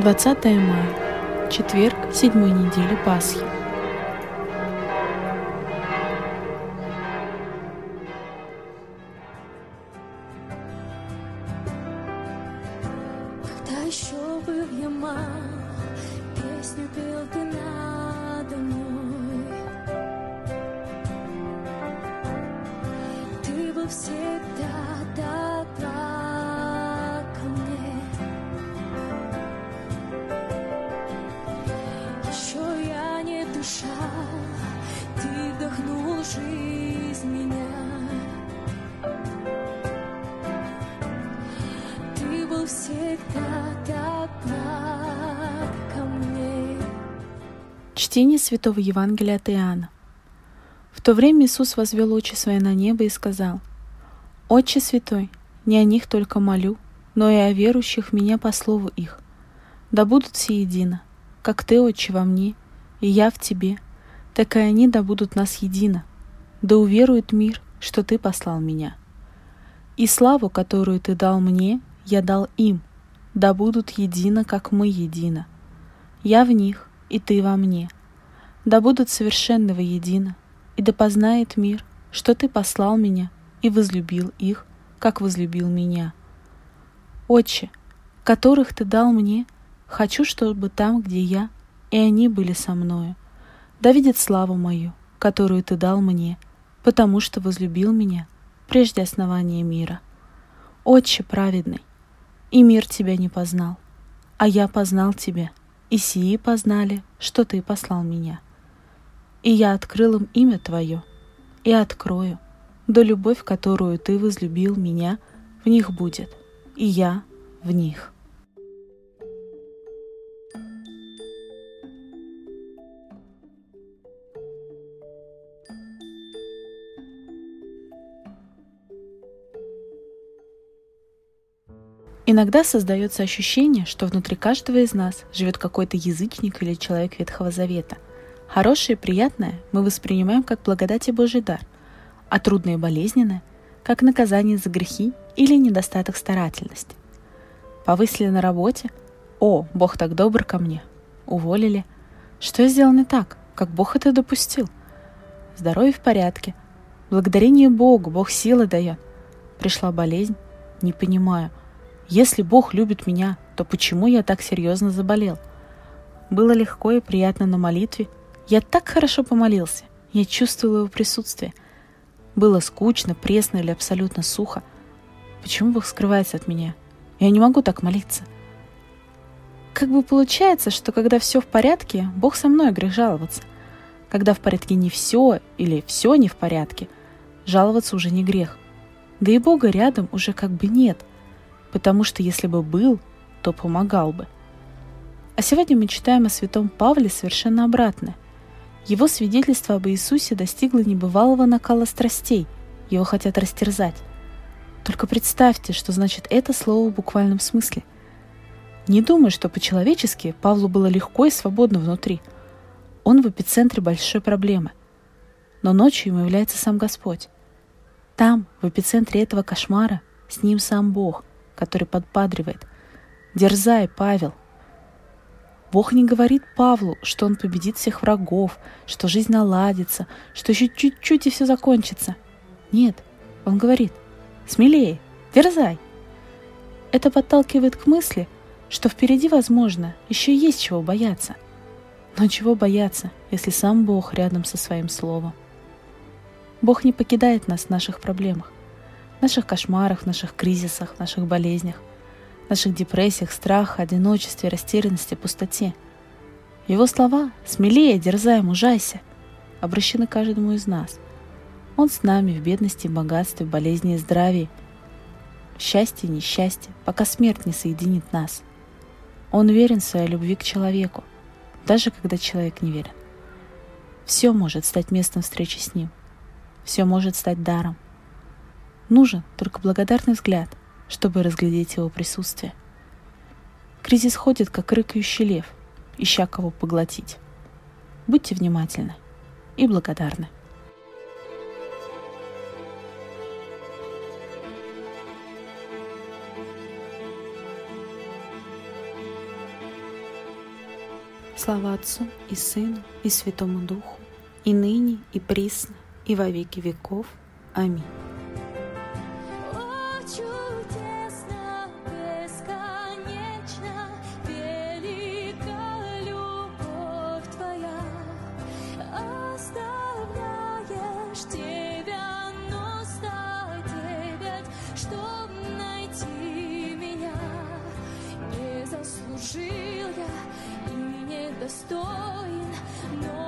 20 мая, четверг седьмой недели Пасхи. Когда еще был я мал, песню пел ты надо мной. Ты был всегда Чтение Святого Евангелия от Иоанна. В то время Иисус возвел очи свои на небо и сказал, «Отче Святой, не о них только молю, но и о верующих в Меня по слову их. Да будут все едино, как Ты, Отче, во мне, и я в Тебе, так и они да будут нас едино. Да уверует мир, что Ты послал Меня. И славу, которую Ты дал мне, я дал им, да будут едино, как мы едино. Я в них, и Ты во мне. Да будут совершенны воедино, и да познает мир, что Ты послал меня и возлюбил их, как возлюбил меня. Отче, которых Ты дал мне, хочу, чтобы там, где я, и они были со мною. Да видят славу мою, которую Ты дал мне, потому что возлюбил меня прежде основания мира. Отче праведный, и мир Тебя не познал, а я познал Тебя, и сии познали, что Ты послал меня. И я открыл им имя Твое, и открою, да любовь, которую Ты возлюбил меня, в них будет, и я в них. Иногда создается ощущение, что внутри каждого из нас живет какой-то язычник или человек Ветхого Завета. Хорошее и приятное мы воспринимаем как благодать и Божий дар, а трудное и болезненное – как наказание за грехи или недостаток старательности. Повысили на работе – «О, Бог так добр ко мне!» Уволили – «Что я сделал не так? Как Бог это допустил?» Здоровье в порядке. Благодарение Богу, Бог силы дает. Пришла болезнь – не понимаю – если Бог любит меня, то почему я так серьезно заболел? Было легко и приятно на молитве. Я так хорошо помолился. Я чувствовал его присутствие. Было скучно, пресно или абсолютно сухо. Почему Бог скрывается от меня? Я не могу так молиться. Как бы получается, что когда все в порядке, Бог со мной грех жаловаться. Когда в порядке не все или все не в порядке, жаловаться уже не грех. Да и Бога рядом уже как бы нет – потому что если бы был, то помогал бы. А сегодня мы читаем о святом Павле совершенно обратное. Его свидетельство об Иисусе достигло небывалого накала страстей, его хотят растерзать. Только представьте, что значит это слово в буквальном смысле. Не думаю, что по-человечески Павлу было легко и свободно внутри. Он в эпицентре большой проблемы. Но ночью ему является сам Господь. Там, в эпицентре этого кошмара, с ним сам Бог, который подпадривает. Дерзай, Павел. Бог не говорит Павлу, что он победит всех врагов, что жизнь наладится, что еще чуть-чуть и все закончится. Нет, он говорит, смелее, дерзай. Это подталкивает к мысли, что впереди, возможно, еще есть чего бояться. Но чего бояться, если сам Бог рядом со своим словом? Бог не покидает нас в наших проблемах в наших кошмарах, в наших кризисах, в наших болезнях, в наших депрессиях, страхах, одиночестве, растерянности, пустоте. Его слова «смелее, дерзай, мужайся» обращены каждому из нас. Он с нами в бедности, богатстве, болезни и здравии, в счастье и несчастье, пока смерть не соединит нас. Он верен в своей любви к человеку, даже когда человек не верен. Все может стать местом встречи с ним. Все может стать даром – Нужен только благодарный взгляд, чтобы разглядеть его присутствие. Кризис ходит, как рыкающий лев, ища кого поглотить. Будьте внимательны и благодарны. Слава Отцу и Сыну и Святому Духу, и ныне, и присно, и во веки веков. Аминь. estoy. No